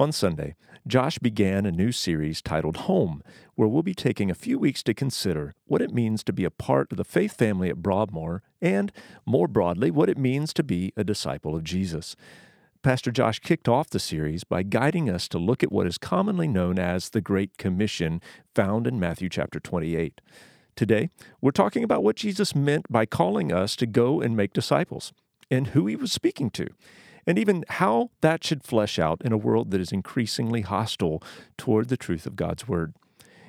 On Sunday, Josh began a new series titled Home, where we'll be taking a few weeks to consider what it means to be a part of the faith family at Broadmoor and, more broadly, what it means to be a disciple of Jesus. Pastor Josh kicked off the series by guiding us to look at what is commonly known as the Great Commission found in Matthew chapter 28. Today, we're talking about what Jesus meant by calling us to go and make disciples and who he was speaking to and even how that should flesh out in a world that is increasingly hostile toward the truth of God's Word.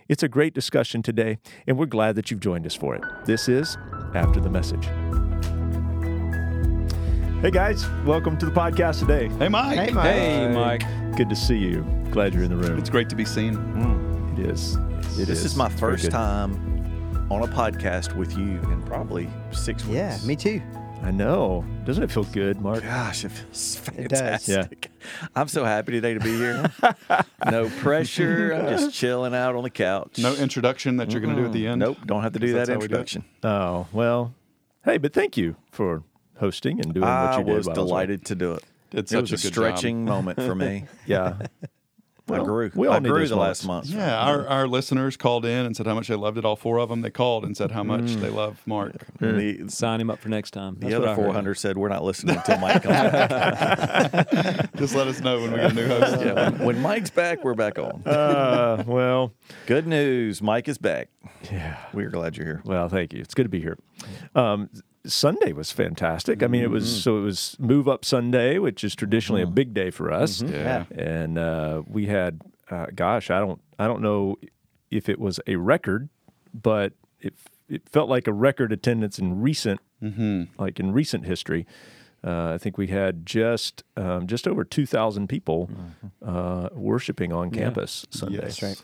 It's a great discussion today, and we're glad that you've joined us for it. This is After the Message. Hey guys, welcome to the podcast today. Hey, Mike. Hey, Mike. Hey, Mike. Good to see you. Glad you're in the room. It's great to be seen. Mm, it is. It This is my first time on a podcast with you in probably six weeks. Yeah, me too. I know. Doesn't it feel good, Mark? Gosh, it feels It yeah. I'm so happy today to be here. no pressure. I'm just chilling out on the couch. No introduction that you're going to do at the end. Nope, don't have to do that how we do introduction. Oh, well. Hey, but thank you for hosting and doing what you did. was I away. delighted to do it. Did It such was a a good stretching moment for me. Yeah. I grew. we all I grew the last month. job. Yeah, our, our listeners called in and said how much they loved it. All four of them, they called and said how much they love Mark. The, Sign him up for next time. the That's what other 400 said we're not listening until Mike comes back. Just let us know when we get a new host. yeah, when, when Mike's back, we're back on. Uh, well, Good news, Mike is back. yeah. We're glad you're here. Well, thank you. It's good to be here. Um, Sunday was fantastic. I mean, it was so it was Move Up Sunday, which is traditionally a big day for us. Yeah. And uh, we had, uh, gosh, I don't, I don't know if it was a record, but it it felt like a record attendance in recent, like in recent history. Uh, I think we had just um, just over two thousand people uh, worshiping on campus Sunday. Yes. Right.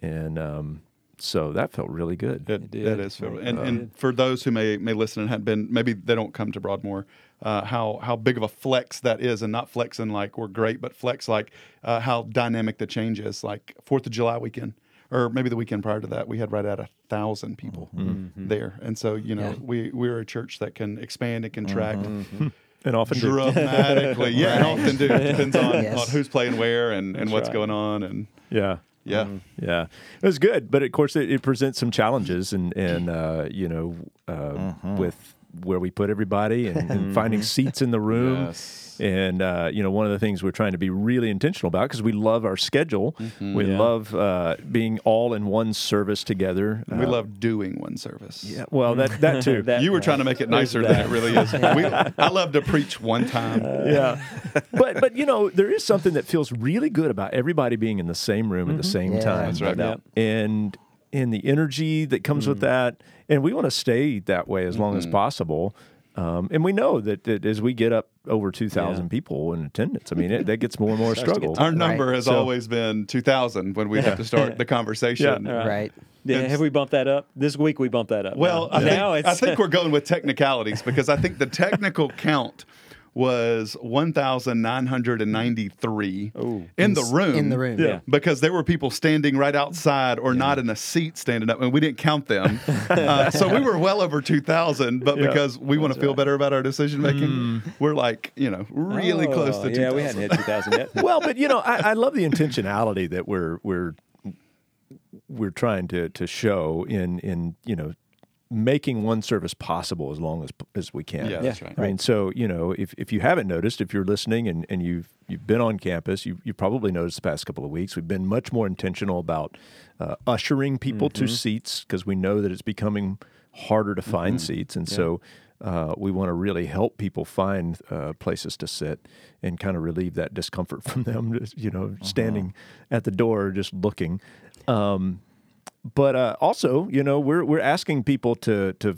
And um, so that felt really good. It, did. that is fair. And, and for those who may may listen and haven't been, maybe they don't come to Broadmoor, uh, how how big of a flex that is, and not flexing like we're great, but flex like uh, how dynamic the change is. Like Fourth of July weekend, or maybe the weekend prior to that, we had right at a thousand people there, and so you know we we're a church that can expand and contract. And often did. Dramatically, yeah, and often do. It depends on, Yes. on who's playing where and, and what's right. going on, and Yeah. Yeah, Yeah, it was good, but of course it, it presents some challenges, and and uh, you know uh, Mm-hmm. with where we put everybody and, and finding seats in the room, Yes. and uh, you know one of the things we're trying to be really intentional about because we love our schedule, Mm-hmm. we Yeah. love uh, being all in one service together. we Uh, love doing one service. yeah, well that that too. That- You were trying to make it nicer than it really is. We, I love to preach one time. yeah, but but you know there is something that feels really good about everybody being in the same room at the same Yeah, time. That's right. Yep. and and the energy that comes with that, and we want to stay that way as long as possible. Um, and we know that, that as we get up over two thousand Yeah. people in attendance, I mean it, that gets more and more Starts struggle. Our number has So- always been 2,000 when we have to start the conversation. Yeah. Right. Right. Yeah, It's- have we bumped that up? This week we bumped that up. Well, now, I think, now it's I think we're going with technicalities because I think the technical count was 1,993 in the room. In the room. Yeah. Because there were people standing right outside or not in a seat standing up, and we didn't count them. uh, so we were well over 2,000, but Yeah. because we want to feel better about our decision making, we're like, you know, really close Oh, to 2,000. Yeah, we hadn't hit 2000 yet. well, but you know, I, I love the intentionality that we're we're we're trying to to show in in you know making one service possible as long as as we can. Yeah, that's right. I mean, so you know, if, if you haven't noticed, if you're listening and, and you've you've been on campus, you you probably noticed the past couple of weeks we've been much more intentional about uh, ushering people to seats because we know that it's becoming harder to find seats, and so. Uh, we want to really help people find uh, places to sit and kind of relieve that discomfort from them, just, you know, standing at the door just looking. Um, but uh, also, you know, we're we're asking people to to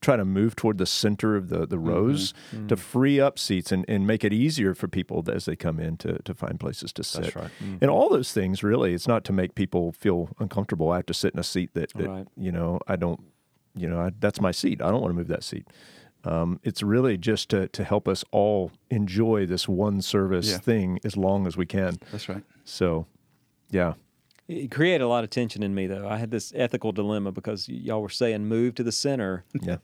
try to move toward the center of the, the rows to free up seats and, and make it easier for people as they come in to, to find places to sit. right. And all those things really, it's not to make people feel uncomfortable. I have to sit in a seat that, that Right. you know, I don't, you know, I, that's my seat. I don't want to move that seat. Um, it's really just to, to help us all enjoy this one service Yeah. thing as long as we can. That's right. So, yeah. It created a lot of tension in me, though. I had this ethical dilemma because y'all were saying move to the center, Yeah.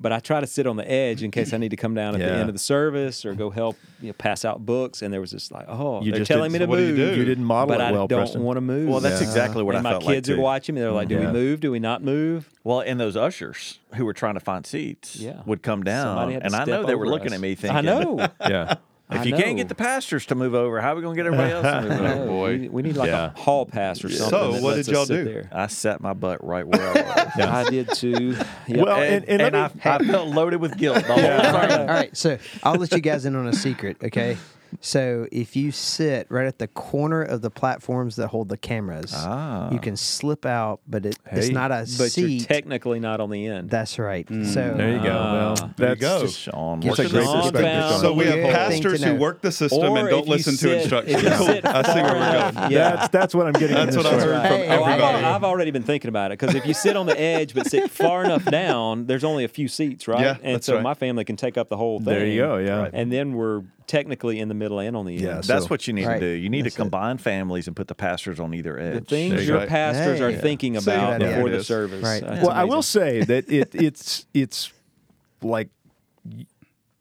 but I try to sit on the edge in case I need to come down at the Yeah. end of the service or go help you know, pass out books. And there was this like, oh, You they're just telling me didn't- to so what do you move. do? You didn't model but it I well, don't Preston. want to move. Well, that's Yeah. exactly what and I my felt kids are too. watching me. They're like, "Do Yeah. we move? Do we not move?" Well, and those ushers who were trying to find seats Yeah. would come down, Somebody had to and I step know they were over looking us. at me thinking, I know. Yeah. If I you can't get the pastors to move over, how are we going to get everybody else to move I know. over? boy. We, we need like Yeah. a hall pass or something. So, that what lets did us y'all sit do? There. I sat my butt right where I was. I did too. Yep. Well, and, and, let and me- I, I felt loaded with guilt the whole time. All right, so I'll let you guys in on a secret, okay? So if you sit right at the corner of the platforms that hold the cameras, Ah. you can slip out, but it, it's not a but you're seat. technically not on the end. That's right. So there you go. Ah. well, There you go. just Sean, Get a great perspective. So we have Weird pastors who work the system Or and don't listen sit- to instructions. you I see where we're going. Yeah. that's that's what I'm getting. That's what I've heard story. from Hey, Oh, I've, everybody. I've already been thinking about it because if you sit on the edge but sit far enough down, there's only a few seats, right? Yeah, and that's so right. my family can take up the whole thing. There you go, yeah. And then we're technically in the middle and on the end. Yeah, That's So- what you need Right. to do. You need That's to it. combine families and put the pastors on either edge. The things There you your go. pastors are Hey. thinking about there before it the service. Right. That's Well, I will say that it it's it's like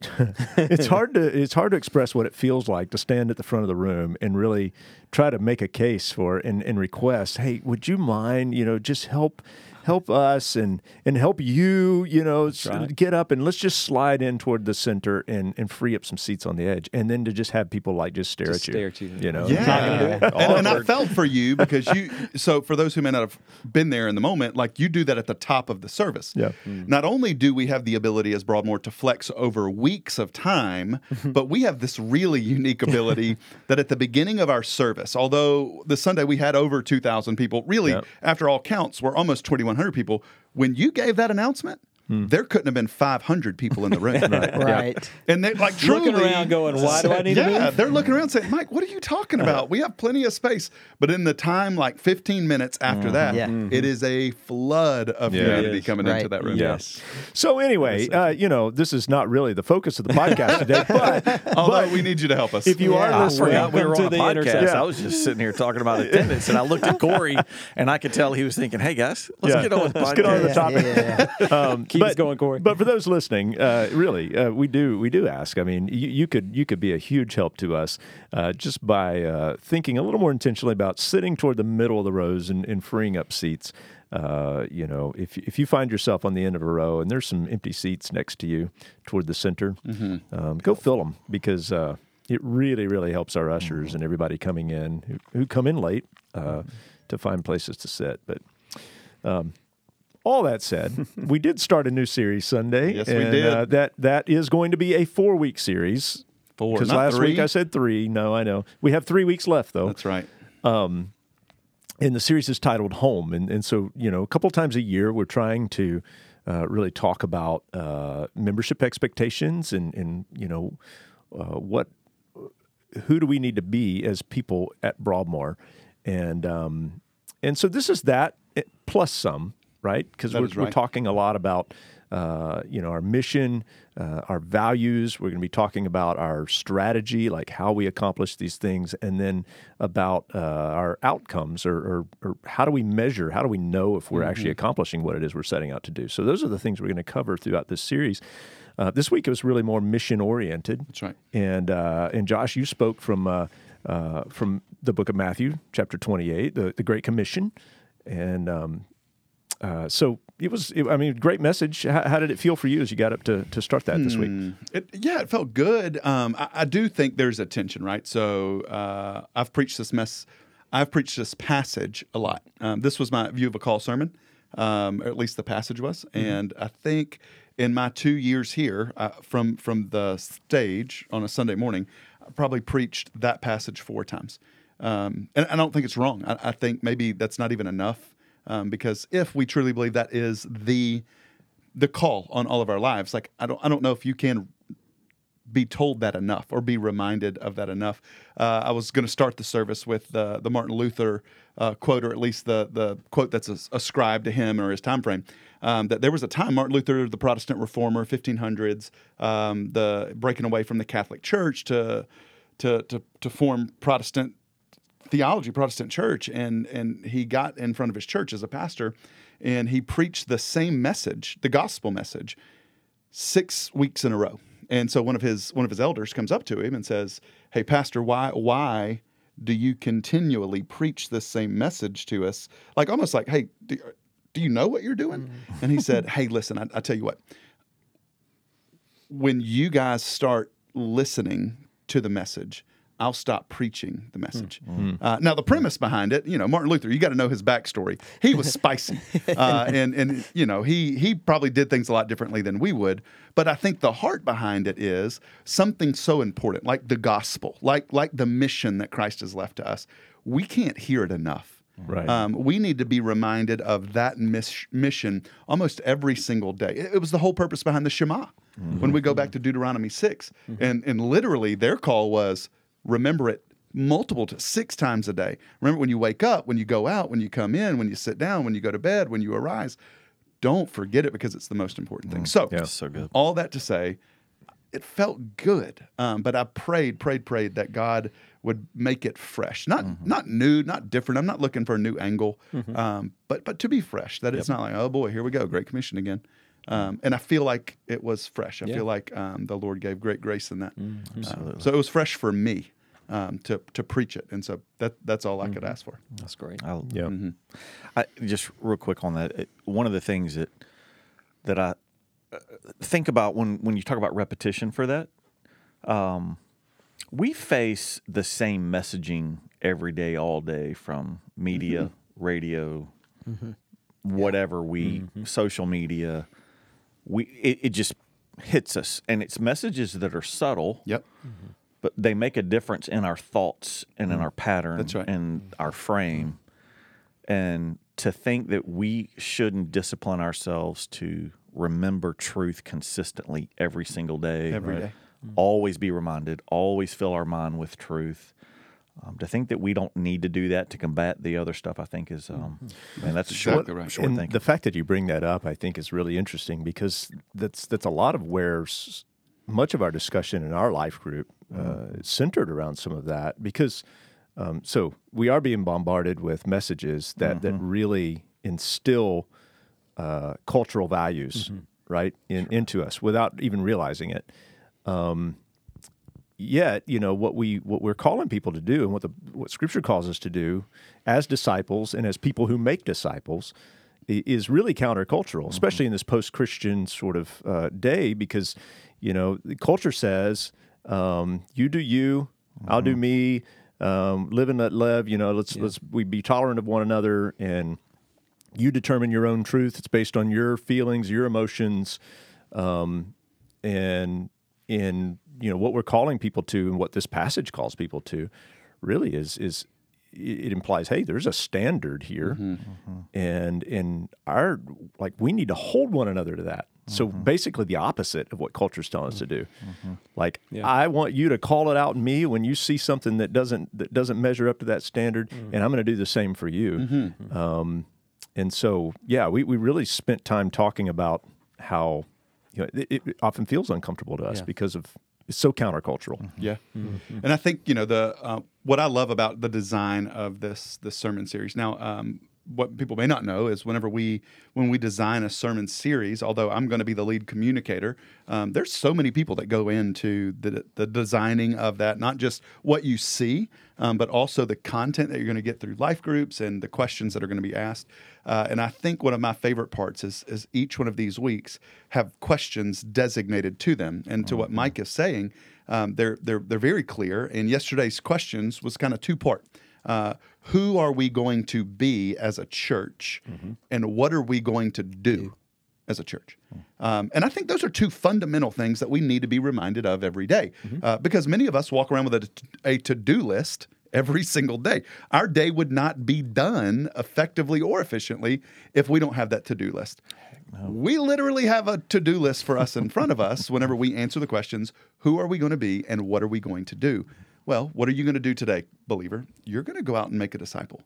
it's hard to it's hard to express what it feels like to stand at the front of the room and really try to make a case for and, and request, hey, would you mind, you know, just help help us and and help you, you know, s- right. get up and let's just slide in toward the center and and free up some seats on the edge, and then to just have people like just stare Just at you, stare at you. you know, Yeah, not gonna do it. and, and I felt for you because you. So for those who may not have been there in the moment, like you do that at the top of the service. Yeah. Hmm. Not only do we have the ability as Broadmoor to flex over weeks of time, but we have this really unique ability that at the beginning of our service, although the Sunday we had over two thousand people, really Yep. after all counts, we're almost twenty one hundred people. When you gave that announcement. There couldn't have been 500 people in the room. right. And they're like truly Looking around going, "Why do I need to yeah, they're looking around saying, "Mike, what are you talking about? We have plenty of space." But in the time, like 15 minutes after that, Yeah. it is a flood of Yeah. humanity It is. coming into that room. Yes. So anyway, uh, you know, this is not really the focus of the podcast today, but Although but we need you to help us. if you Yeah. are I listening, forgot we were Welcome on to a the podcast. intersection. I was just sitting here talking about attendance, and I looked at Corey, and I could tell he was thinking, "Hey guys, let's Yeah. get on with the Let's get on the topic. Yeah, yeah, yeah. um, Us going, Corey. But for those listening, uh, really, uh, we do we do ask. I mean, you, you could you could be a huge help to us uh, just by uh, thinking a little more intentionally about sitting toward the middle of the rows and, and freeing up seats. Uh, you know, if if you find yourself on the end of a row and there's some empty seats next to you toward the center, um, go fill them because. Uh, it really, really helps our ushers and everybody coming in who, who come in late uh, to find places to sit. But all that said, we did start a new series Sunday. Yes, we did. Uh, that that is going to be a four week series. Four, Because last week. I said three. No, I know. We have three weeks left though. That's right. and the series is titled Home. And and so you know, a couple times a year we're trying to uh, really talk about uh, membership expectations and and you know uh, what who do we need to be as people at Broadmoor, and um, and so this is that eh, plus some right because we're, is we're talking a lot about uh, you know our mission, uh, our values. We're going to be talking about our strategy, like how we accomplish these things, and then about uh, our outcomes or, or, or how do we measure, how do we know if we're Mm-hmm. actually accomplishing what it is we're setting out to do. So those are the things we're going to cover throughout this series. Uh, this week it was really more mission oriented. That's right. And uh, and Josh, you spoke from uh, uh, from the book of Matthew, chapter twenty eight, the, the Great Commission, and um, uh, so it was. It, I mean, great message. How, how did it feel for you as you got up to to start that this week? It, yeah, it felt good. Um, I, I do think there's a tension, right? So uh, I've preached this mess. I've preached this passage a lot. Um, this was my view of a call sermon, um, or at least the passage was. And I think in my two years here, uh, from from the stage on a Sunday morning, I probably preached that passage four times. Um, and I don't think it's wrong. I, I think maybe that's not even enough. Um, because if we truly believe that is the the call on all of our lives. Like I don't I don't know if you can be told that enough or be reminded of that enough. Uh, I was going to start the service with the the Martin Luther uh, quote, or at least the the quote that's ascribed to him or his time frame. Um, that there was a time Martin Luther, the Protestant reformer, 1500s, um, the breaking away from the Catholic Church to to to, to form Protestant theology, Protestant church, and and he got in front of his church as a pastor, and he preached the same message, the gospel message, six weeks in a row. And so one of his one of his elders comes up to him and says, "Hey, pastor, why why do you continually preach this same message to us? Like almost like, hey, do, do you know what you're doing?" Mm. And he said, "Hey, listen, I, I tell you what. When you guys start listening to the message." I'll stop preaching the message. Uh, now, the premise behind it, you know, Martin Luther, you got to know his backstory. He was spicy, uh, and and you know, he he probably did things a lot differently than we would. But I think the heart behind it is something so important, like the gospel, like like the mission that Christ has left to us. We can't hear it enough. Right. Um, we need to be reminded of that mis- mission almost every single day. It, it was the whole purpose behind the Shema. When we go back to Deuteronomy 6, and, and literally their call was remember it multiple to six times a day. Remember when you wake up, when you go out, when you come in, when you sit down, when you go to bed, when you arise. Don't forget it because it's the most important thing. So, Yeah. So good. all that to say, it felt good. Um, but I prayed, prayed, prayed that God would make it fresh, not not new, not different. I'm not looking for a new angle, um, but but to be fresh. That it's not like, oh boy, here we go, Great Commission again. Um, and I feel like it was fresh. I Yeah. feel like um, the Lord gave great grace in that. Um, Absolutely. so it was fresh for me um, to to preach it, and so that that's all I could ask for. That's great. I, yeah. I, just real quick on that. It, one of the things that that I uh, think about when when you talk about repetition for that, um, we face the same messaging every day, all day from media, radio, whatever we social media. We it, it just hits us, and it's messages that are subtle Yep. But they make a difference in our thoughts and in our pattern Mm. That's right. and our frame. And to think that we shouldn't discipline ourselves to remember truth consistently every single day, Every day. always be reminded, always fill our mind with truth. Um, to think that we don't need to do that to combat the other stuff, I think is, um, man, that's a short, Exactly right. short and thinking. the fact that you bring that up, I think, is really interesting because that's that's a lot of where s- much of our discussion in our life group uh, is centered around some of that. Because um, so we are being bombarded with messages that that really instill uh, cultural values right in, into us without even realizing it. Um, yet you know what we what we're calling people to do and what the what scripture calls us to do as disciples and as people who make disciples is really countercultural especially in this post-christian sort of uh, day because you know the culture says um, you do you i'll do me um, live and let live you know let's let's we be tolerant of one another and you determine your own truth. It's based on your feelings your emotions um, and in you know what we're calling people to and what this passage calls people to really is is it it implies hey there's a standard here. Mm-hmm. Mm-hmm. And in our like we need to hold one another to that. So mm-hmm. basically the opposite of what culture's telling us to do. Like i want you to call it out in me when you see something that doesn't that doesn't measure up to that standard and i'm going to do the same for you. Um, and so yeah we, we really spent time talking about how you know, it, it often feels uncomfortable to us Yeah. because of it's so countercultural. Yeah, and I think you know the uh, what I love about the design of this this sermon series. Now, um, what people may not know is whenever we when we design a sermon series, although I'm going to be the lead communicator, um, there's so many people that go into the the designing of that. Not just what you see, um, but also the content that you're going to get through life groups and the questions that are going to be asked. Uh, and I think one of my favorite parts is, is each one of these weeks have questions designated to them. And to what Mike is saying, um, they're they're they're very clear. And yesterday's questions was kind of two part. Uh, who are we going to be as a church, and what are we going to do as a church? Um, and I think those are two fundamental things that we need to be reminded of every day. Uh, because many of us walk around with a, a to do list every single day. Our day would not be done effectively or efficiently if we don't have that to do list. We literally have a to do list for us in front of us whenever we answer the questions who are we going to be and what are we going to do? Well, what are you going to do today, believer? You're going to go out and make a disciple.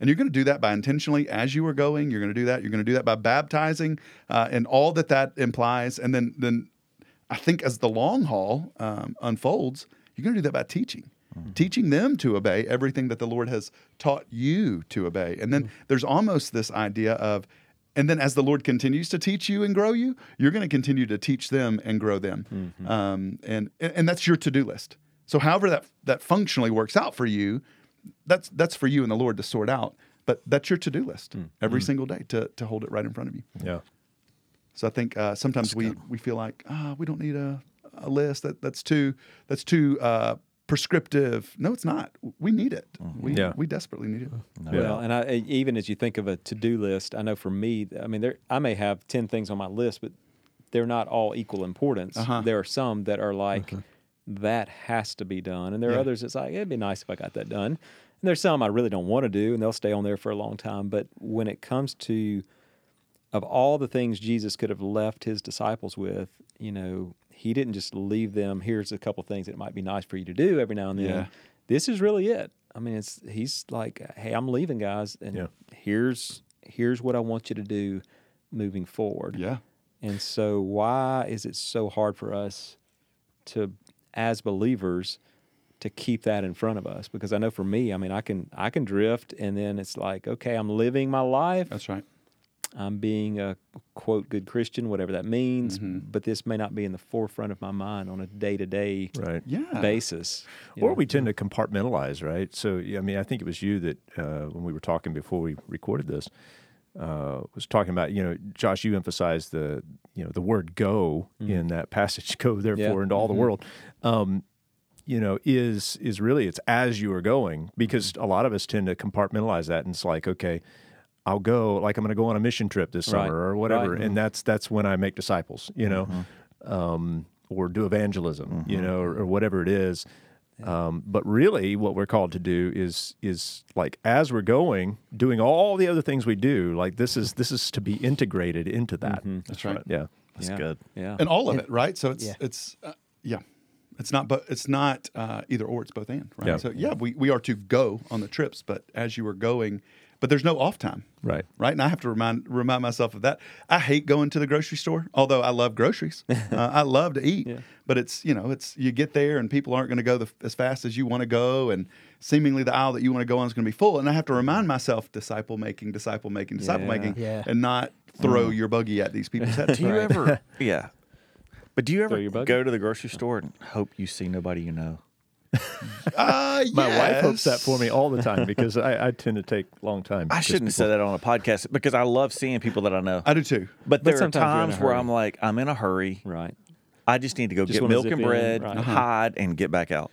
And you're going to do that by intentionally, as you are going, you're going to do that. You're going to do that by baptizing uh, and all that that implies. And then, then I think as the long haul um, unfolds, you're going to do that by teaching, teaching them to obey everything that the Lord has taught you to obey. And then there's almost this idea of and then as the Lord continues to teach you and grow you, you're going to continue to teach them and grow them. Mm-hmm. Um, and and that's your to do list. So however that that functionally works out for you, that's that's for you and the Lord to sort out. But that's your to do list Mm. every single day to to hold it right in front of you. Yeah. So I think uh, sometimes we we feel like ah we don't need a, a list that that's too that's too uh, prescriptive. No, it's not. We need it. Mm-hmm. We Yeah. we desperately need it. Yeah. Well, and I, even as you think of a to-do list, I know for me, I mean, there I may have ten things on my list, but they're not all equal importance. Uh-huh. There are some that are like that has to be done, and there are Yeah. others that's like it'd be nice if I got that done. And there's some I really don't want to do, and they'll stay on there for a long time. But when it comes to of all the things Jesus could have left his disciples with, you know, he didn't just leave them. Here's a couple things that might be nice for you to do every now and then. Yeah. This is really it. I mean, it's he's like, hey, I'm leaving, guys, and Yeah. here's here's what I want you to do moving forward. Yeah. And so, why is it so hard for us to, as believers, to keep that in front of us? Because I know for me, I mean, I can I can drift, and then it's like, okay, I'm living my life. That's right. I'm being a quote good Christian, whatever that means. Mm-hmm. But this may not be in the forefront of my mind on a day to day basis. Or know? we tend to compartmentalize, right? So, I mean, I think it was you that uh, when we were talking before we recorded this, uh, was talking about, you know, Josh, you emphasized the, you know, the word "go" in that passage. Go therefore into all the world. Um, you know, is is really it's as you are going because a lot of us tend to compartmentalize that, and it's like, okay, I'll go, like I'm going to go on a mission trip this Right. summer or whatever, Right. and that's that's when I make disciples, you know, um, or do evangelism, you know, or, or whatever it is. Um, but really, what we're called to do is is like as we're going, doing all the other things we do. Like this is this is to be integrated into that. That's right. Yeah. That's yeah. good. Yeah. And all of it, right? So it's Yeah. it's uh, yeah. It's not but it's not uh, either or it's both and, right? Yeah. So yeah, we, we are to go on the trips, but as you are going, but there's no off time. Right. Right. And I have to remind remind myself of that. I hate going to the grocery store, although I love groceries. uh, I love to eat. Yeah. But it's, you know, it's you get there and people aren't going to go the, as fast as you want to go. And seemingly the aisle that you want to go on is going to be full. And I have to remind myself disciple making, disciple making, disciple Yeah. making, Yeah. and not throw your buggy at these people's heads. Do you ever? yeah. But do you ever go to the grocery store and hope you see nobody you know? Uh, My wife hopes that for me all the time because I, I tend to take long time. I shouldn't have said people- that on a podcast because I love seeing people that I know. I do too. But But there are sometimes you're in a times where. I'm like, I'm in a hurry. right. I just need to go Just get milk zip and in, bread, right. hide, and get back out.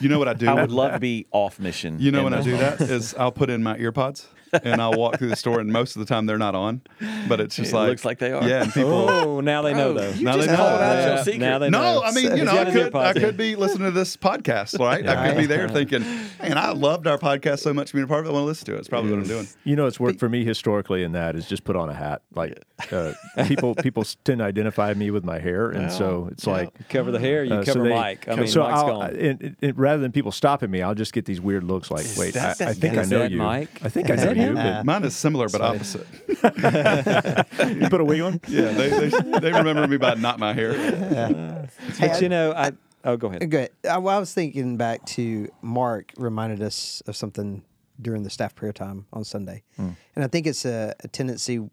You know what I do? I would love to be off mission. You know when I do that is I'll put in my ear pods and I'll walk through the store and most of the time they're not on, but it's just It like looks like they are. Yeah, and people. Oh, now they know Oh, though. you Now just they know. called out your Yeah, secret. now they No. I mean, you know, I got his ear could, I could be listening to this podcast, right? I could be there thinking, man, I loved our podcast so much being a part of it. I want to listen to it. It's probably what I'm doing. You know, it's worked for me historically in that is just put on a hat. Like uh, people, people tend to identify me with my hair, and so it's like cover the hair, you uh, so cover they- Mike. I mean, so Mike's I'll- gone. and- and- and rather than people stopping me, I'll just get these weird looks like, wait, I, I think? I know you. Mike? I think I know that you. but- Mine is similar but opposite. you put a wig on? Yeah, they, they, they remember me by not my hair. Hey, but you know, I oh go ahead. Good. I, well, I was thinking back to Mark reminded us of something during the staff prayer time on Sunday, hmm. and I think it's a, a tendency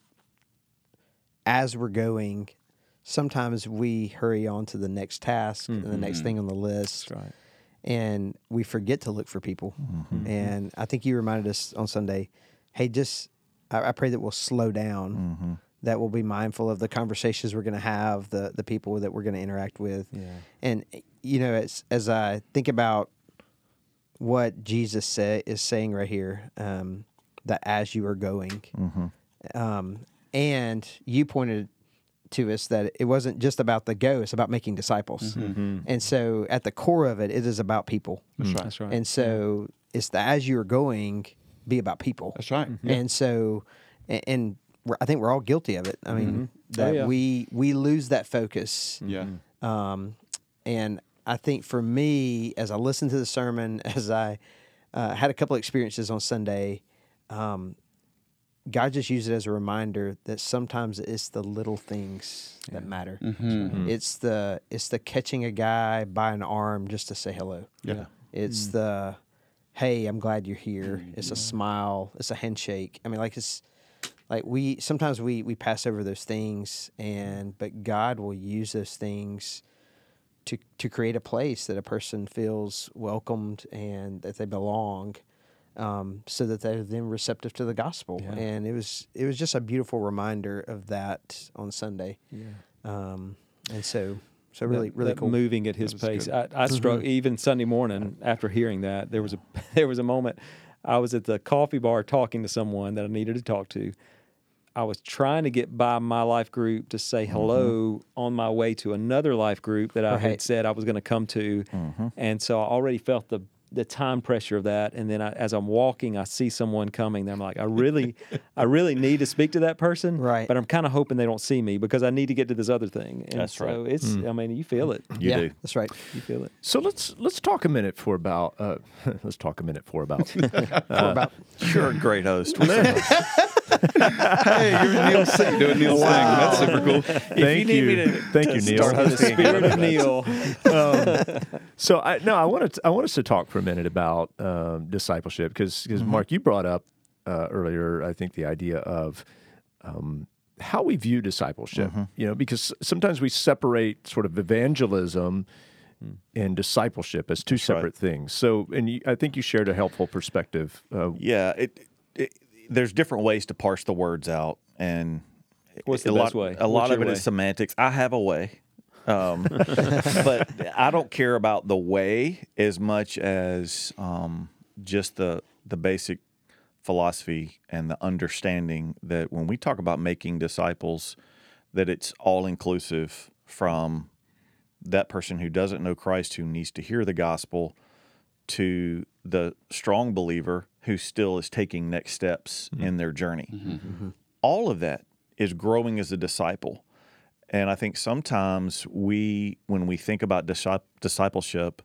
as we're going. Sometimes we hurry on to the next task and the next mm-hmm. thing on the list, That's right. and we forget to look for people. Mm-hmm. And I think you reminded us on Sunday, hey, just I, I pray that we'll slow down, that we'll be mindful of the conversations we're going to have, the the people that we're going to interact with, Yeah. and you know, as as I think about what Jesus say, is saying right here, um, that as you are going, um, and you pointed to us that it wasn't just about the go; it's about making disciples. And so, at the core of it, it is about people. That's right. That's right. And so, it's the as you are going, be about people. That's right. And so, a- and we're, I think we're all guilty of it. I mean, that Oh, yeah. we we lose that focus. Yeah. Um, and I think for me, as I listened to the sermon, as I uh, had a couple experiences on Sunday, um, God just used it as a reminder that sometimes it's the little things that matter. It's the it's the catching a guy by an arm just to say hello. Yeah. It's the hey, I'm glad you're here. It's a smile. It's a handshake. I mean, like it's like we sometimes we we pass over those things and but God will use those things to to create a place that a person feels welcomed and that they belong um, so that they're then receptive to the gospel Yeah. and it was it was just a beautiful reminder of that on Sunday Yeah. um, and so so really that- really that cool moving at his pace. good. I, I struck even Sunday morning after hearing that. There was a there was a moment I was at the coffee bar talking to someone that I needed to talk to. I was trying to get by my life group to say hello on my way to another life group that I had said I was going to come to, and so I already felt the the time pressure of that. And then I, as I'm walking, I see someone coming. I'm like, I really, I really need to speak to that person, Right. But I'm kind of hoping they don't see me because I need to get to this other thing. And That's so right. It's, I mean, you feel it. You yeah do. that's right You feel it. So let's let's talk a minute for about uh, let's talk a minute for about For about You're a great host. Hey, you're Neil's thing, doing Neil's thing. That's super cool. thank you, me to- thank to you, Neil. hosting Spirit of Neil. So I no, I want to I want us to talk for a minute about um, discipleship because Mm-hmm. Mark, you brought up uh, earlier, I think the idea of um, how we view discipleship. Mm-hmm. You know, because sometimes we separate sort of evangelism and discipleship as two right. separate things. So, and you, I think you shared a helpful perspective. Uh, Yeah, it, it there's different ways to parse the words out, and What's the a best lot, way? A lot What's of it way? is semantics. I have a way, um, but I don't care about the way as much as um, just the the basic philosophy and the understanding that when we talk about making disciples, that it's all inclusive from that person who doesn't know Christ who needs to hear the gospel to the strong believer who still is taking next steps mm-hmm. in their journey. Mm-hmm. Mm-hmm. All of that is growing as a disciple. And I think sometimes we, when we think about discipleship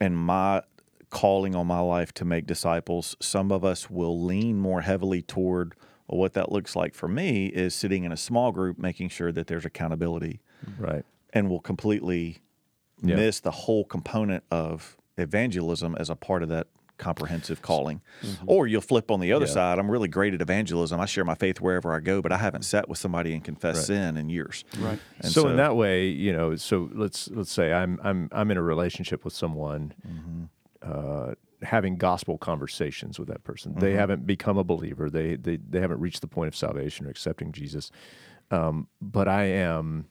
and my calling on my life to make disciples, some of us will lean more heavily toward well, what that looks like for me is sitting in a small group, making sure that there's accountability right. and will completely Yeah. miss the whole component of evangelism as a part of that comprehensive calling. Or you'll flip on the other Yeah. side. I'm really great at evangelism. I share my faith wherever I go, but I haven't sat with somebody and confessed Right. sin in years. Right. And so, in that way, you know, so let's let's say I'm I'm I'm in a relationship with someone, uh, having gospel conversations with that person. They haven't become a believer. They they they haven't reached the point of salvation or accepting Jesus. Um, but I am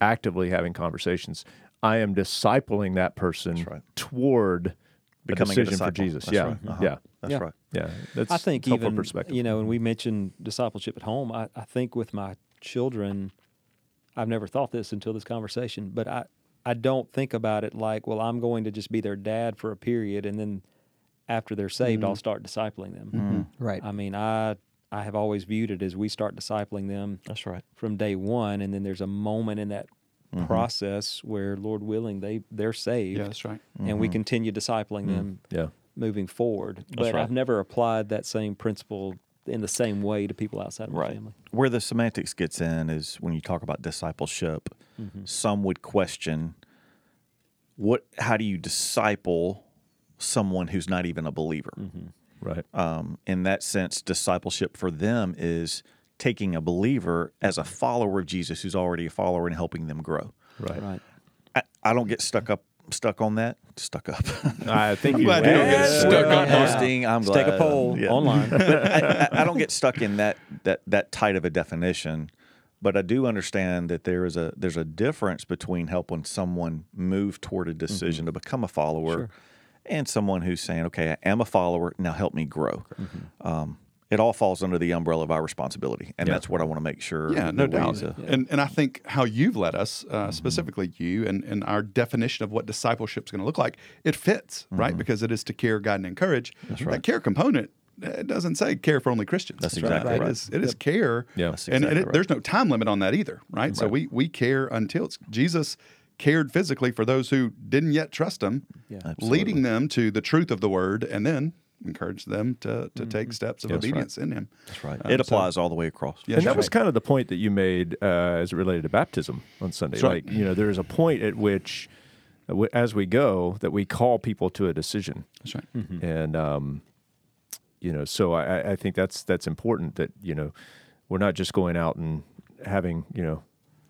actively having conversations. I am discipling that person right. toward Becoming a a decision for. Jesus. That's yeah, right. Uh-huh. yeah, That's Yeah. right. yeah. That's I think even perspective. you know, when mm-hmm. we mentioned discipleship at home, I, I think with my children, I've never thought this until this conversation, but I I don't think about it like, well, I'm going to just be their dad for a period, and then after they're saved, I'll mm-hmm. start discipling them. Mm-hmm. right I mean, I I have always viewed it as we start discipling them That's right. from day one, and then there's a moment in that Mm-hmm. process where, Lord willing, they they're saved, Yeah, that's right. and we mm-hmm. continue discipling mm. them yeah, moving forward. But right. I've never applied that same principle in the same way to people outside of my Right. family. Where the semantics gets in is when you talk about discipleship, mm-hmm. some would question what how do you disciple someone who's not even a believer? right. um, in that sense, discipleship for them is taking a believer as a follower of Jesus who's already a follower and helping them grow. right. Right. I, I don't get stuck up stuck on that. Stuck up. I think I'm you glad you don't get stuck We're on not that. hosting. I'm Let's take a poll Yeah. online. I, I, I don't get stuck in that that that tight of a definition, but I do understand that there is a there's a difference between helping someone move toward a decision to become a follower, and someone who's saying, "Okay, I am a follower. Now help me grow." Um, it all falls under the umbrella of our responsibility, and Yeah. that's what I want to make sure. Yeah, no that we, doubt. uh, And and I think how you've led us, uh, Mm-hmm. specifically you, and, and our definition of what discipleship is going to look like, it fits, Mm-hmm. right? Because it is to care, guide, and encourage. That care component, it doesn't say care for only Christians. That's exactly It right. is, it is care. Yeah. That's and, and it, right. there's no time limit on that either, right? So we we care until it's Jesus cared physically for those who didn't yet trust him, Absolutely. leading them to the truth of the word, and then encourage them to to take steps of That's right. obedience in Him. That's right. Um, it so- applies all the way across. Yeah, and that sure. was kind of the point that you made uh, as it related to baptism on Sunday. That's right. Like, you know, there is a point at which, uh, as we go, that we call people to a decision. That's right. And um, you know, so I, I- I think that's that's important that you know we're not just going out and having you know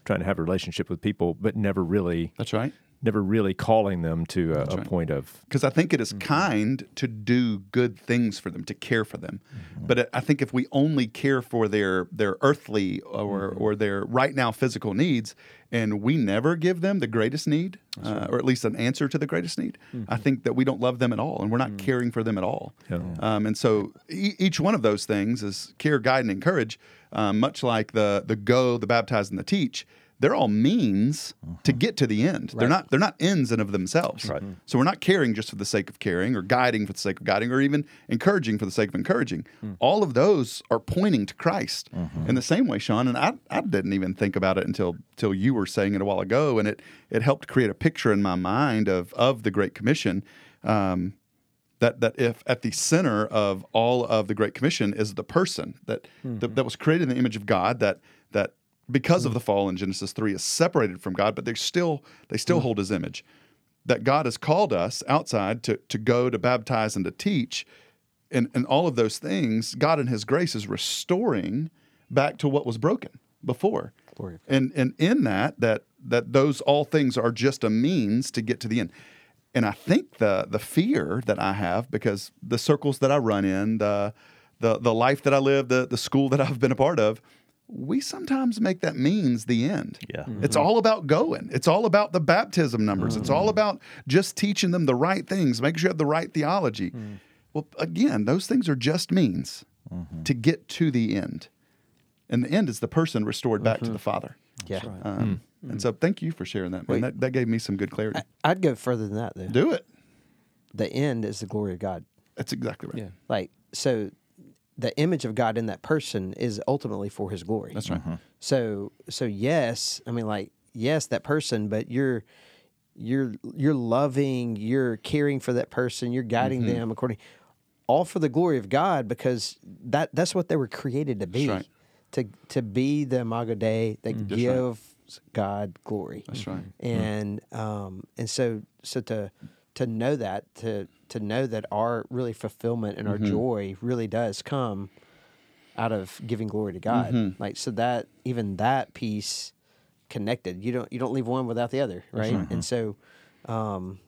trying to have a relationship with people, but never really That's right. Never really calling them to a, a point of because I think it is Mm-hmm. kind to do good things for them, to care for them. Mm-hmm. But I think if we only care for their their earthly or Mm-hmm. or their right now physical needs, and we never give them the greatest need, uh, or at least an answer to the greatest need, I think that we don't love them at all, and we're not caring for them at all. Yeah. Um, and so e- each one of those things is care, guide, and encourage. Um, much like the the go, the baptize, and the teach. They're all means to uh-huh. get to the end. They're not they're not ends in of themselves. Right. Mm-hmm. So we're not caring just for the sake of caring or guiding for the sake of guiding or even encouraging for the sake of encouraging. Mm. All of those are pointing to Christ mm-hmm. in the same way, Sean. And I, I didn't even think about it until until you were saying it a while ago. And it it helped create a picture in my mind of of the Great Commission. Um, that that if at the center of all of the Great Commission is the person that that, mm-hmm. that was created in the image of God that that because of the fall in Genesis three is separated from God, but they still they still hold His image. That God has called us outside to to go to baptize and to teach, and and all of those things. God in His grace is restoring back to what was broken before. And and in that that that those all things are just a means to get to the end. And I think the the fear that I have because the circles that I run in, the the the life that I live, the the school that I've been a part of, we sometimes make that means the end. Yeah. Mm-hmm. It's all about going. It's all about the baptism numbers. It's all mm. about just teaching them the right things, making sure you have the right theology. Mm. Well, again, those things are just means mm-hmm. to get to the end. And the end is the person restored back to mm-hmm. the Father. Yeah. Um, mm. And so thank you for sharing that, man. Wait. That, that gave me some good clarity. I'd go further than that though. Do it. The end is the glory of God. That's exactly right. Yeah. Like so the image of God in that person is ultimately for his glory. That's right. So so yes, I mean like yes that person, but you're you're you're loving, you're caring for that person, you're guiding Mm-hmm. them according all for the glory of God because that that's what they were created to be. right. To to be the imago Dei that right. God glory. That's right. And um and so so to to know that to to know that our really fulfillment and our Mm-hmm. joy really does come out of giving glory to God. Mm-hmm. Like so that even that piece connected. You don't you don't leave one without the other, right? And so um,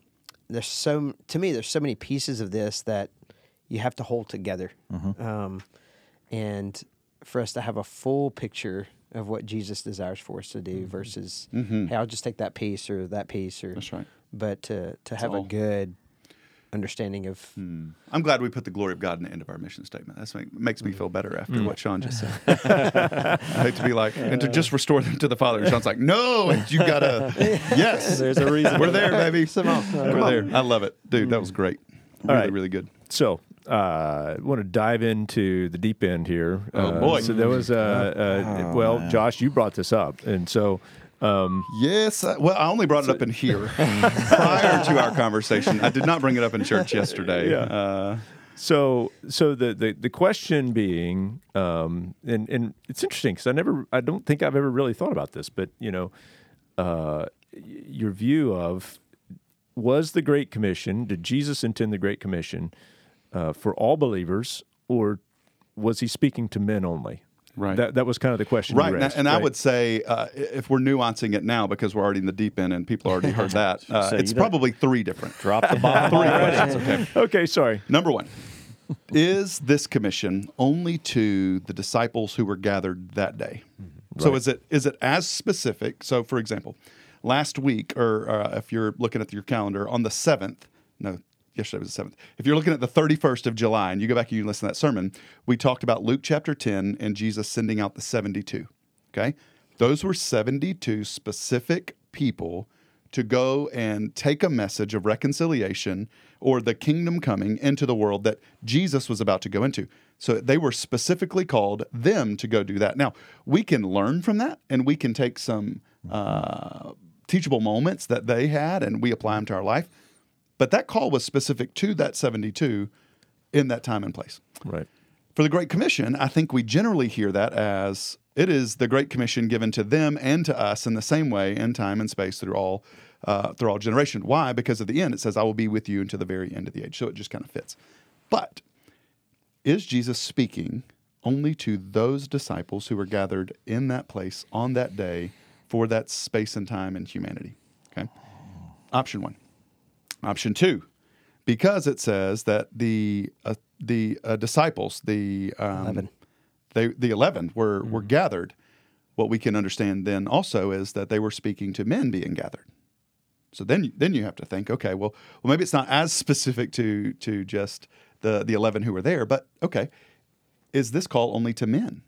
there's so to me there's so many pieces of this that you have to hold together. Mm-hmm. Um, and for us to have a full picture of what Jesus desires for us to do versus hey I'll just take that piece or that piece or Mm-hmm. That's right. but to to have a good understanding of I'm glad we put the glory of God in the end of our mission statement. That's make, makes me feel better after Mm. what Sean just said. I hate to be like, and to just restore them to the Father. Sean's like, no, you gotta, yes. There's a reason. We're there, baby. Simone, We're there. I love it. Dude, that was great. Really, right. really good. So, uh, want to dive into the deep end here. Oh, Uh, boy. So there was uh, uh, well, Josh, you brought this up, and so um, Yes. I, well, I only brought it up in here prior to our conversation. I did not bring it up in church yesterday. Yeah. Uh, so so the the, the question being, um, and and it's interesting because I never, I don't think I've ever really thought about this, but you know, uh, your view of was the Great Commission? Did Jesus intend the Great Commission uh, for all believers, or was he speaking to men only? Right. That that was kind of the question. you Right, and, I- raised, and I right? would say uh, if we're nuancing it now because we're already in the deep end and people already heard that, uh, So it's you don't- probably three different. Drop the bomb Three questions. Okay. Okay, sorry. Number one, is this commission only to the disciples who were gathered that day? So is it is it as specific? So, for example, last week, or uh, if you're looking at your calendar, on the seventh, no, yesterday was the seventh. If you're looking at the thirty first of July, and you go back and you listen to that sermon, we talked about Luke chapter ten and Jesus sending out the seventy two. Okay, those were seventy two specific people to go and take a message of reconciliation or the kingdom coming into the world that Jesus was about to go into. So they were specifically called them to go do that. Now, we can learn from that and we can take some uh, teachable moments that they had and we apply them to our life. But that call was specific to that 72 in that time and place. Right. For the Great Commission, I think we generally hear that as it is the Great Commission given to them and to us in the same way in time and space through all uh, through all generation. Why? Because at the end it says, "I will be with you until the very end of the age." So it just kind of fits. But is Jesus speaking only to those disciples who were gathered in that place on that day for that space and time and humanity? Okay. Option one. Option two, because it says that the uh, the uh, disciples, the um, 11. they the eleven were were gathered. What we can understand then also is that they were speaking to men being gathered. So then then you have to think, okay, well, well maybe it's not as specific to to just the the eleven who were there, but okay, is this call only to men?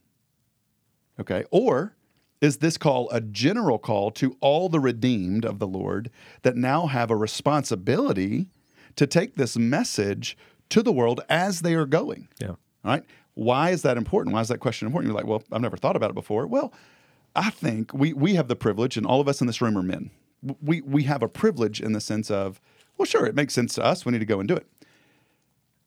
Okay, or is this call a general call to all the redeemed of the Lord that now have a responsibility to take this message to the world as they are going? Yeah. All right. Why is that important? Why is that question important? You're like, well, I've never thought about it before. Well, I think we we have the privilege, and all of us in this room are men. We we have a privilege in the sense of, well, sure, it makes sense to us. We need to go and do it.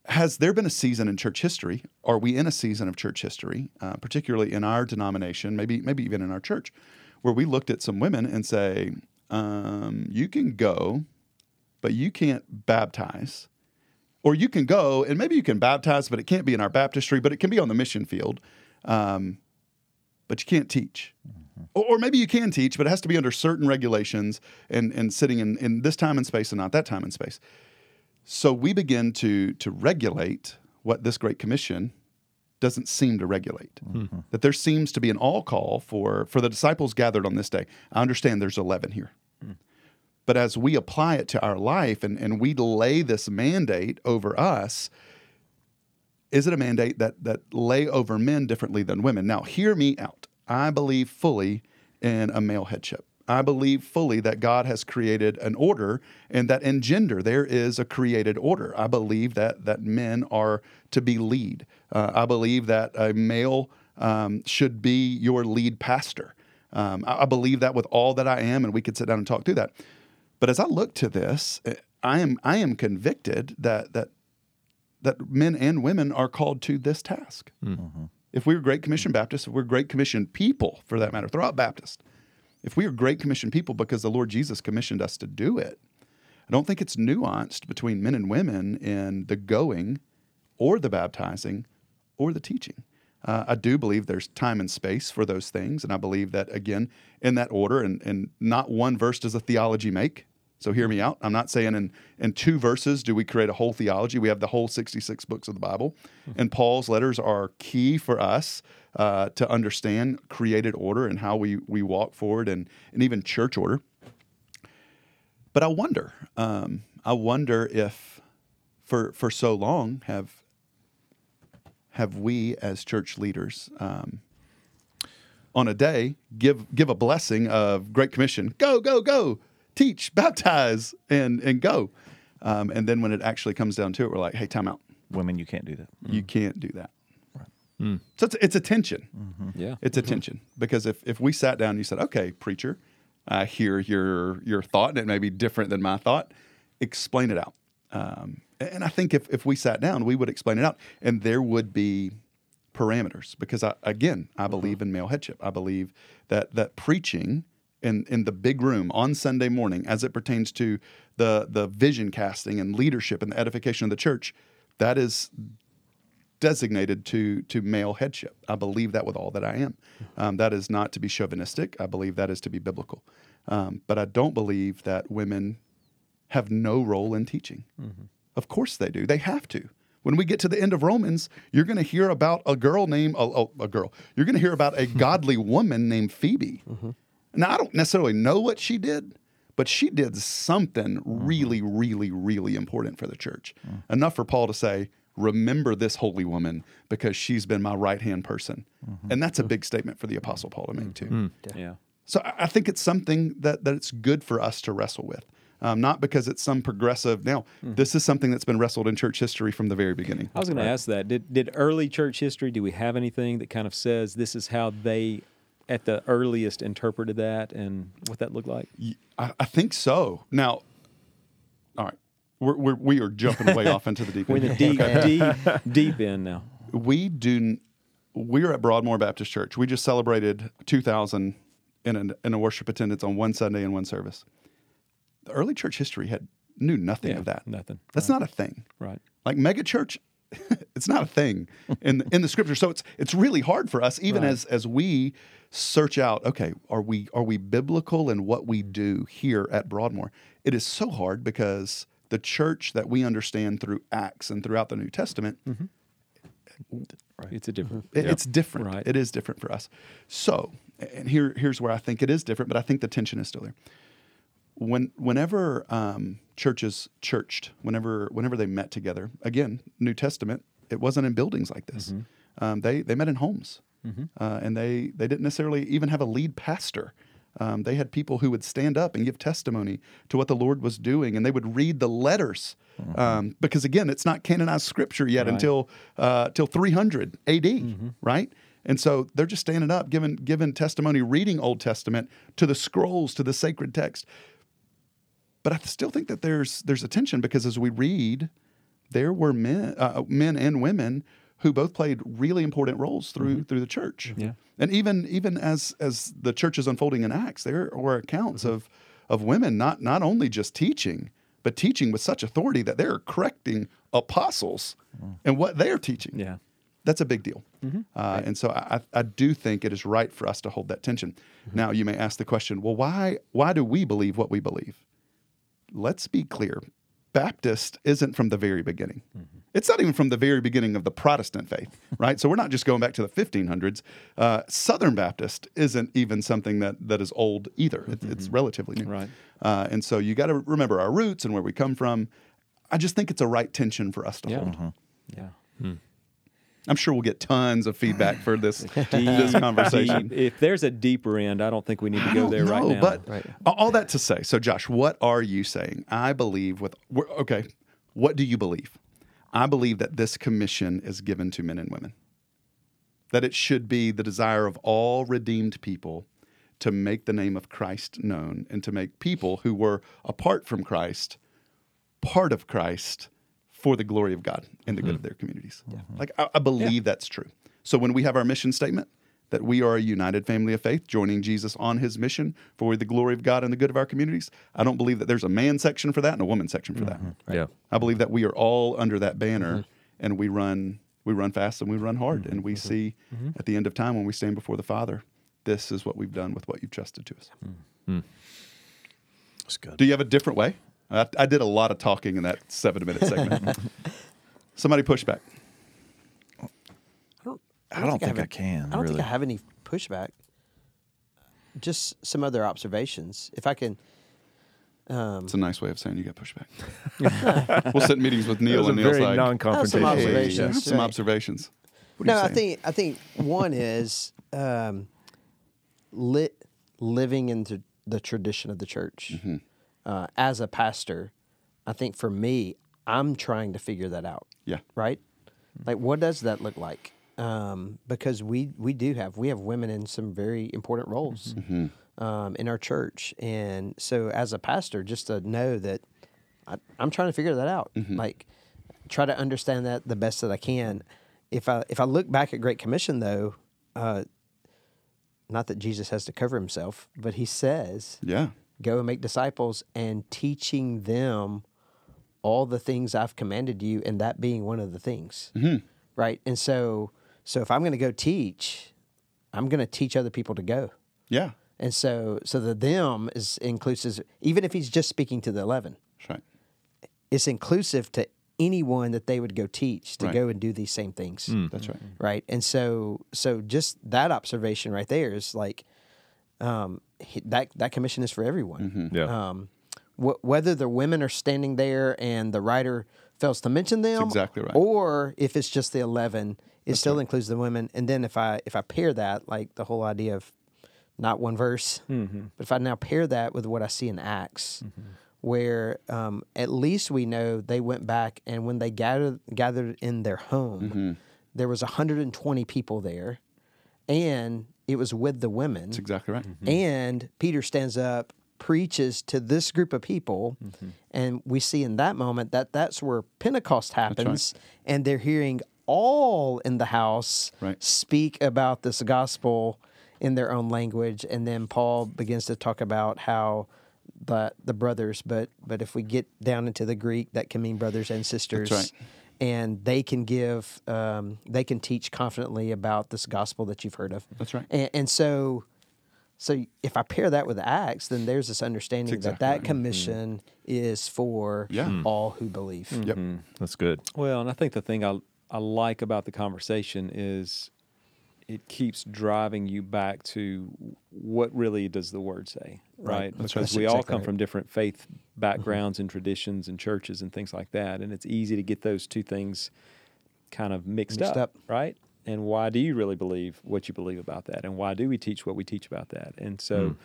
Has there been a season in church history? Are we in a season of church history, uh, particularly in our denomination, maybe maybe even in our church, where we looked at some women and say, um, you can go, but you can't baptize or you can go and maybe you can baptize, but it can't be in our baptistry, but it can be on the mission field. Um, but you can't teach. Or, or maybe you can teach, but it has to be under certain regulations and, and sitting in, in this time and space and not that time and space. So we begin to, to regulate what this Great Commission doesn't seem to regulate. Mm-hmm. That there seems to be an all call for, for the disciples gathered on this day. I understand there's 11 here. Mm. But as we apply it to our life and, and we lay this mandate over us, is it a mandate that that lay over men differently than women? Now, hear me out. I believe fully in a male headship. I believe fully that God has created an order and that in gender there is a created order. I believe that that men are to be lead. Uh, I believe that a male um, should be your lead pastor. Um, I, I believe that with all that I am, and we could sit down and talk through that. But as I look to this, eh, I am I am convicted that that that men and women are called to this task. If we're Great Commission Baptists, if we're Great Commission people, for that matter, throw out Baptist. If we are Great Commission people because the Lord Jesus commissioned us to do it, I don't think it's nuanced between men and women in the going, or the baptizing, or the teaching. Uh, I do believe there's time and space for those things, and I believe that again in that order, and, and not one verse does a theology make. So hear me out. I'm not saying in, in two verses do we create a whole theology. We have the whole 66 books of the Bible. And Paul's letters are key for us uh, to understand created order and how we, we walk forward and, and even church order. But I wonder, um, I wonder if for, for so long have, have we as church leaders um, on a day give give a blessing of Great Commission. Go, go, go, teach, baptize, and and go. Um, and then when it actually comes down to it, we're like, hey, time out. Women, you can't do that. You mm-hmm. can't do that. Mm. So it's, it's a tension. Mm-hmm. Yeah. It's mm-hmm. a tension because if, if we sat down and you said, okay, preacher, I hear your your thought and it may be different than my thought, explain it out. Um, and I think if, if we sat down, we would explain it out and there would be parameters because I, again, I believe in male headship. I believe that that preaching in, in the big room on Sunday morning as it pertains to the the vision casting and leadership and the edification of the church, that is designated to to male headship. I believe that with all that I am. Um, that is not to be chauvinistic. I believe that is to be biblical. Um, but I don't believe that women have no role in teaching. Of course they do. They have to. When we get to the end of Romans, you're going to hear about a girl named a, a, a girl. You're going to hear about a godly woman named Phoebe. Now I don't necessarily know what she did, but she did something mm-hmm. really, really, really important for the church. Mm. Enough for Paul to say, "Remember this holy woman because she's been my right hand person," mm-hmm. and that's a mm. big statement for the Apostle Paul to make too. Mm. Yeah. So I I think it's something that, that it's good for us to wrestle with. Um, not because it's some progressive. Now, this is something that's been wrestled in church history from the very beginning. I was going to ask that. Did did early church history? Do we have anything that kind of says this is how they, at the earliest, interpreted that and what that looked like? I think so. Now, all right, we're, we're, we are jumping way off into the deep end. We're in the deep, deep, deep end now. we do. We're at Broadmoor Baptist Church. We just celebrated 2,000 in a, in a worship attendance on one Sunday in one service. The early church history had knew nothing Yeah, of that. nothing. That's not a thing. Right. Like mega church, it's not a thing in in the scripture. So it's it's really hard for us, even Right. as as we search out. Okay, are we are we biblical in what we do here at Broadmoor? It is so hard because the church that we understand through Acts and throughout the New Testament, right? It's a different. it- it's different. Right. It is different for us. So, and here here's where I think it is different, but I think the tension is still there. When whenever um, churches churched, whenever whenever they met together, again, New Testament, it wasn't in buildings like this. Um, they they met in homes, uh, and they they didn't necessarily even have a lead pastor. Um, they had people who would stand up and give testimony to what the Lord was doing, and they would read the letters. Um, because again, it's not canonized scripture yet Right. until uh, till 300 AD, right? And so they're just standing up, giving giving testimony, reading Old Testament to the scrolls, to the sacred text. But I still think that there's there's a tension because as we read, there were men, uh, men and women who both played really important roles through mm-hmm. through the church. Yeah. and even even as as the church is unfolding in Acts, there were accounts mm-hmm. of of women not not only just teaching, but teaching with such authority that they're correcting apostles mm. and what they're teaching. Yeah. That's a big deal. Mm-hmm. Uh, and so I, I do think it is right for us to hold that tension. Now, you may ask the question, well, why, why do we believe what we believe? Let's be clear. Baptist isn't from the very beginning. It's not even from the very beginning of the Protestant faith, right? so we're not just going back to the 1500s. Uh, Southern Baptist isn't even something that, that is old either. It's, it's relatively new. Right. Uh, and so you got to remember our roots and where we come from. I just think it's a right tension for us to Yeah. hold. Yeah. I'm sure we'll get tons of feedback for this this conversation. Deep- if there's a deeper end, I don't think we need to go don't there right now. But Right. all that to say, so Josh, what are you saying? I believe with okay, what do you believe? I believe that this commission is given to men and women. That it should be the desire of all redeemed people to make the name of Christ known and to make people who were apart from Christ part of Christ for the glory of God and the good hmm. of their communities. Like I, I believe that's true. So when we have our mission statement that we are a united family of faith, joining Jesus on his mission for the glory of God and the good of our communities, I don't believe that there's a man section for that and a woman section for that. Mm-hmm. Yeah. I believe that we are all under that banner mm-hmm. and we run we run fast and we run hard mm-hmm. and we see at the end of time when we stand before the Father, this is what we've done with what you've trusted to us. Mm. Mm. Mm. That's good. Do you have a different way? I, I did a lot of talking in that seven minute segment. Somebody push back. I don't, I don't think have I a- can, I don't think. I have any pushback. Just some other observations. If I can, um, It's a nice way of saying you got pushback. we'll set meetings with Neil and Neil's very like, non-confrontational. Some observations, I have some observations. No, I think I think one is um, lit living into the tradition of the church. Mm-hmm. Uh, as a pastor, I think for me, I'm trying to figure that out. Yeah. Right. Like, what does that look like? Um, because we we do have we have women in some very important roles Mm-hmm. um, in our church, and so as a pastor, just to know that I, I'm trying to figure that out. Mm-hmm. Like, try to understand that the best that I can. If I if I look back at Great Commission, though, uh, not that Jesus has to cover himself, but he says, Yeah. "Go and make disciples, and teaching them all the things I've commanded you," and that being one of the things, right? And so, so if I'm going to go teach, I'm going to teach other people to go. Yeah. And so, so the them is inclusive. Even if he's just speaking to the eleven, That's right. it's inclusive to anyone that they would go teach to Right. go and do these same things That's right. right and so so just that observation right there is like um that that commission is for everyone Yeah. um wh- whether the women are standing there and the writer fails to mention them exactly right. or if it's just the 11 it still includes the women and then if i if i pair that like the whole idea of not one verse Mm-hmm. but if i now pair that with what i see in acts where um, at least we know they went back and when they gathered gathered in their home Mm-hmm. there was 120 people there and it was with the women That's exactly right. and Peter stands up, preaches to this group of people, Mm-hmm. and we see in that moment that that's where Pentecost happens, and they're hearing all in the house Right. speak about this gospel in their own language, and then Paul begins to talk about how the the brothers, but but if we get down into the Greek, that can mean brothers and sisters. right. and they can give, um, they can teach confidently about this gospel that you've heard of. That's right. And, and so, so if I pair that with Acts, then there's this understanding exactly that that right. Mm. commission is for Yeah. Mm. all who believe. Yep. Mm-hmm. That's good. Well, and I think the thing I I like about the conversation is it keeps driving you back to what really does the word say, Right. right? Because right. we That's all come right. from different faith mm-hmm. backgrounds and traditions and churches and things like that, and it's easy to get those two things kind of mixed, Mixed up. right? And why do you really believe what you believe about that? And why do we teach what we teach about that? And so,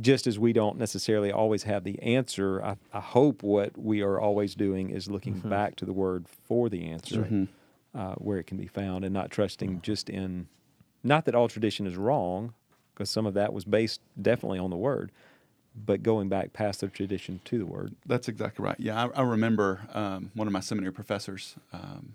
just as we don't necessarily always have the answer, I, I hope what we are always doing is looking back to the word for the answer, uh, where it can be found, and not trusting just in. Not that all tradition is wrong, because some of that was based definitely on the word, but going back past the tradition to the word. That's exactly right. Yeah, I, I remember um, one of my seminary professors, um,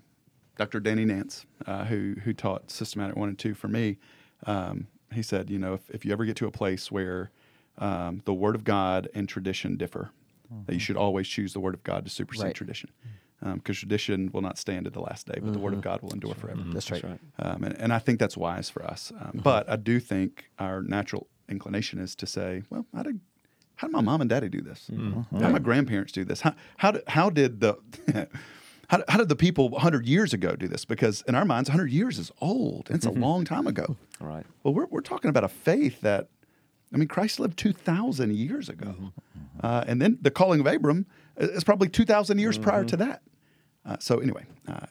Dr. Danny Nance, uh, who who taught systematic one and two for me. Um, he said, you know, if, if you ever get to a place where um, the Word of God and tradition differ, that you should always choose the Word of God to supersede Right. tradition, because tradition will not stand at the last day, but the Word of God will endure forever. That's right. right. Um, and, and I think that's wise for us. Um, But I do think our natural inclination is to say, well, how did, how did my mom and daddy do this? How did my grandparents do this? How, how, did, how did the how, did- how did the people 100 years ago do this? Because in our minds, 100 years is old. It's a long time ago. All right. Well, we're, we're talking about a faith that, I mean, Christ lived 2,000 years ago. Uh, and then the calling of Abram is probably 2,000 years prior to that. Uh, so, anyway, uh,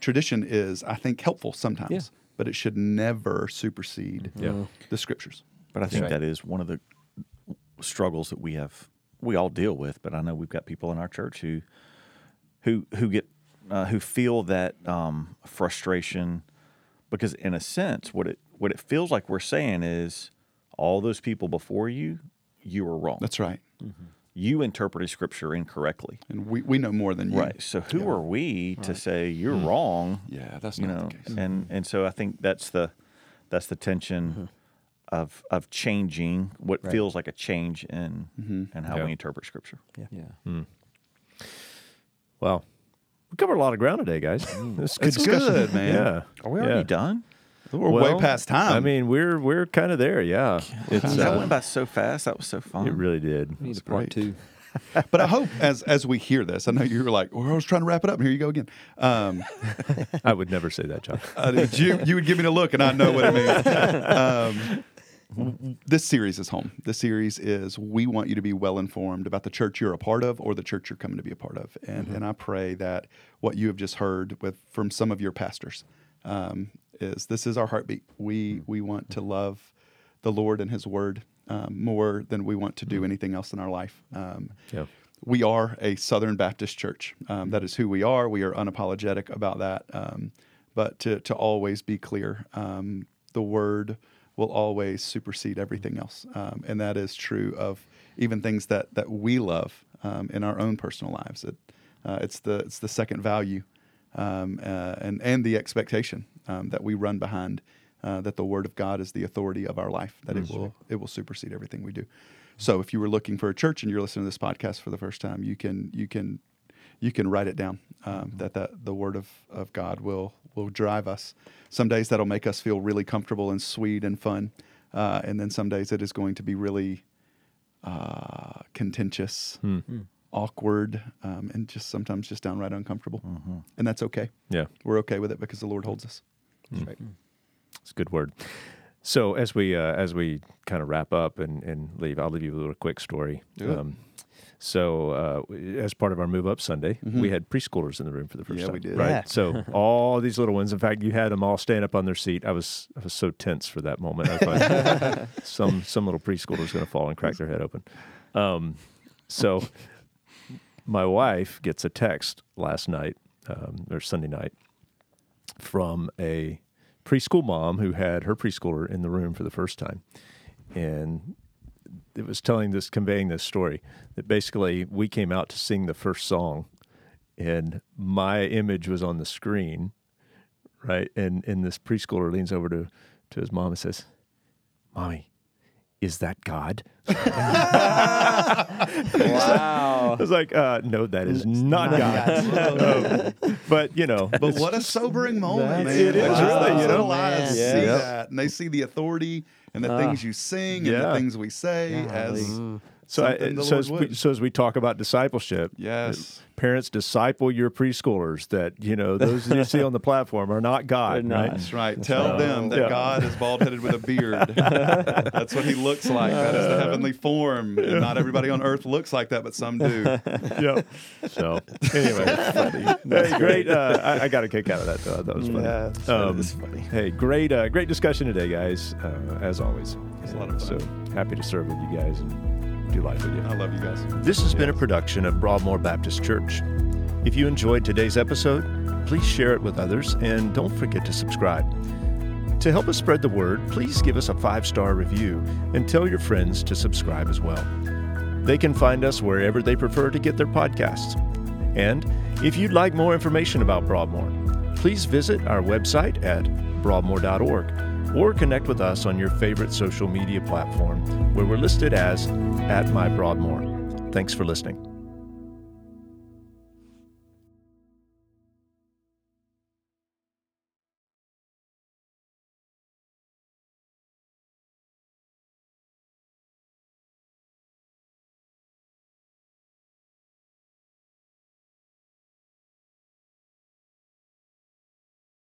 tradition is, I think, helpful sometimes, Yeah. but it should never supersede Yeah. the scriptures. But I think right. that is one of the struggles that we have, we all deal with. But I know we've got people in our church who, who, who get, uh, who feel that um, frustration, because in a sense, what it what it feels like we're saying is, all those people before you, you were wrong. That's right. Mm-hmm. you interpreted scripture incorrectly. And we, we know more than you. Right. So who Yeah. are we to say you're hmm. wrong? Yeah, that's you not know, the case. and mm-hmm. and so I think that's the that's the tension mm-hmm. of of changing what Right. feels like a change in and how Yeah. we interpret scripture. Yeah. Hmm. Well, we covered a lot of ground today, guys. This is It's discussion. good, man. Yeah. Are we Yeah. already done? We're Well, way past time. I mean, we're we're kind of there. Yeah, it's that uh, went by so fast. That was so fun. it really did. We need That's a part great. two. but I hope as as we hear this, I know you were like, well, I was trying to wrap it up, and here you go again. Um, I would never say that, John. uh, you you would give me the look, and I know what it means. Um, this series is home. This series is we want you to be well informed about the church you're a part of or the church you're coming to be a part of. And and I pray that what you have just heard with from some of your pastors um, is this is our heartbeat. We we want to love the Lord and His Word um, more than we want to do anything else in our life. Um, Yeah. we are a Southern Baptist church. Um, that is who we are. We are unapologetic about that. Um, but to, to always be clear, um, the word will always supersede everything else. Um, and that is true of even things that, that we love um, in our own personal lives. It, uh, it's, the, it's the second value um, uh, and, and the expectation um, that we run behind. Uh, that the word of God is the authority of our life, that it will it will supersede everything we do. So if you were looking for a church and you're listening to this podcast for the first time, you can you can you can write it down um, that that the word of, of God will will drive us. Some days that'll make us feel really comfortable and sweet and fun, uh, and then some days it is going to be really uh, contentious, awkward, um, and just sometimes just downright uncomfortable. And that's okay. Yeah. We're okay with it because the Lord holds us. That's right. It's a good word. So as we uh, as we kind of wrap up and, and leave, I'll leave you with a little quick story. Do it. Um, so uh, as part of our move up Sunday, we had preschoolers in the room for the first Mm-hmm. Yeah, time. we did. Right. Yeah. So all these little ones. In fact, you had them all stand up on their seat. I was I was so tense for that moment. I thought some some little preschooler preschooler's going to fall and crack their head open. Um, so my wife gets a text last night um, or Sunday night from a preschool mom who had her preschooler in the room for the first time. And it was telling this, conveying this story that basically we came out to sing the first song and my image was on the screen, right? And, and this preschooler leans over to, to his mom and says, Mommy, is that God? Wow. I was like, uh, no, that is not God. Um, but you know, But what a sobering moment, man. It is Like, really, those you know? little eyes Man. see Yeah. that, and they see the authority and the uh, things you sing and the things we say as so I, so as, we, so as we talk about discipleship, Yes. parents disciple your preschoolers. That you know those that you see on the platform are not God, not. right? That's right. Tell them that Yeah. God is bald headed with a beard. That's what he looks like. That is the heavenly form. And not everybody on earth looks like that, but some do. yep. So anyway, hey, great. Uh, I, I got a kick out of that. Though. That was funny. Yeah, Um, funny. Hey, great, uh, great discussion today, guys. Uh, as always, It's a lot of fun. So happy to serve with you guys and life with you. I love you guys. This has been a production of Broadmoor Baptist Church. If you enjoyed today's episode, please share it with others and don't forget to subscribe. To help us spread the word, please give us a five star review and tell your friends to subscribe as well. They can find us wherever they prefer to get their podcasts. And if you'd like more information about Broadmoor, please visit our website at broadmoor.org or connect with us on your favorite social media platform where we're listed as at my Broadmoor. Thanks for listening.